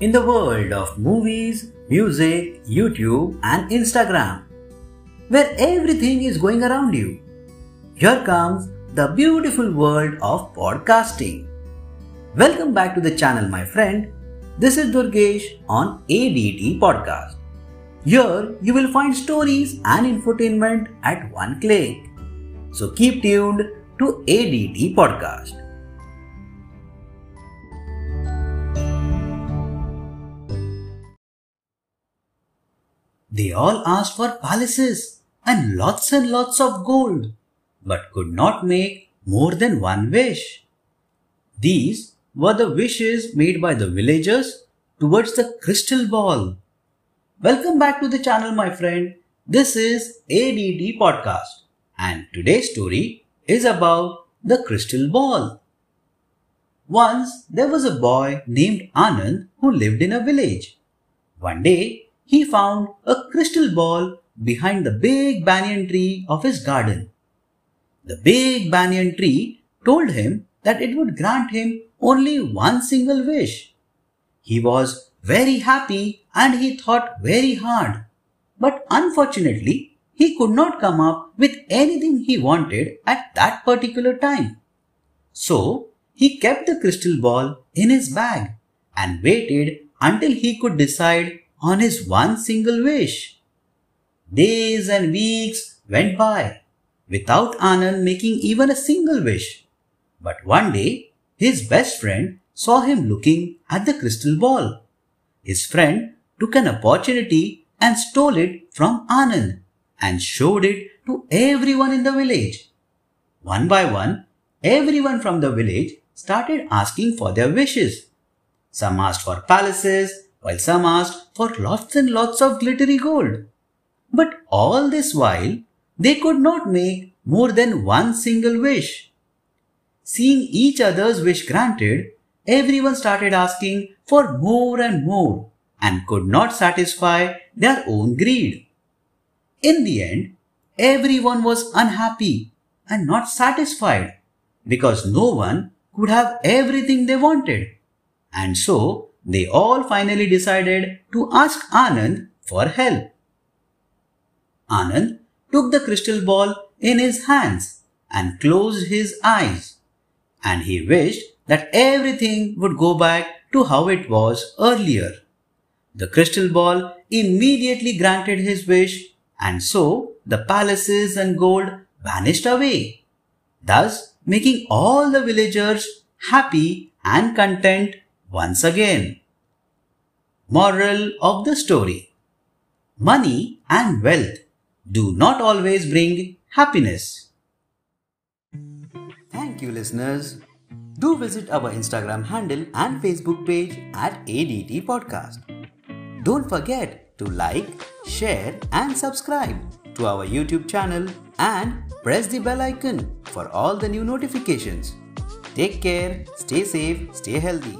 in the world of movies, music, YouTube, and Instagram, where everything is going around you. Here comes the beautiful world of podcasting. Welcome back to the channel, my friend. This is Durgesh on ADT Podcast. Here you will find stories and infotainment at one click. So keep tuned to ADT Podcast. They all asked for palaces and lots and lots of gold, but could not make more than one wish. These were the wishes made by the villagers towards the crystal ball. Welcome back to the channel, my friend. This is ADT Podcast, and today's story is about the crystal ball. Once there was a boy named Anand who lived in a village. One day he found a crystal ball behind the big banyan tree of his garden. The big banyan tree told him that it would grant him only one single wish. He was very happy and he thought very hard. But unfortunately, he could not come up with anything he wanted at that particular time. So, he kept the crystal ball in his bag and waited until he could decide on his one single wish. Days and weeks went by without Anand making even a single wish. But one day, his best friend saw him looking at the crystal ball. His friend took an opportunity and stole it from Anand and showed it to everyone in the village. One by one, everyone from the village started asking for their wishes. Some asked for palaces, while some asked for lots and lots of glittery gold. But all this while, they could not make more than one single wish. Seeing each other's wish granted, everyone started asking for more and more and could not satisfy their own greed. In the end, everyone was unhappy and not satisfied because no one could have everything they wanted. And so they all finally decided to ask Anand for help. Anand took the crystal ball in his hands and closed his eyes, and he wished that everything would go back to how it was earlier. The crystal ball immediately granted his wish, and so the palaces and gold vanished away, thus making all the villagers happy and content once again. Moral of the story Money and wealth do not always bring happiness. Thank you, listeners. Do visit our Instagram handle and Facebook page at ADT Podcast. Don't forget to like, share, and subscribe to our YouTube channel and press the bell icon for all the new notifications. Take care, stay safe, stay healthy.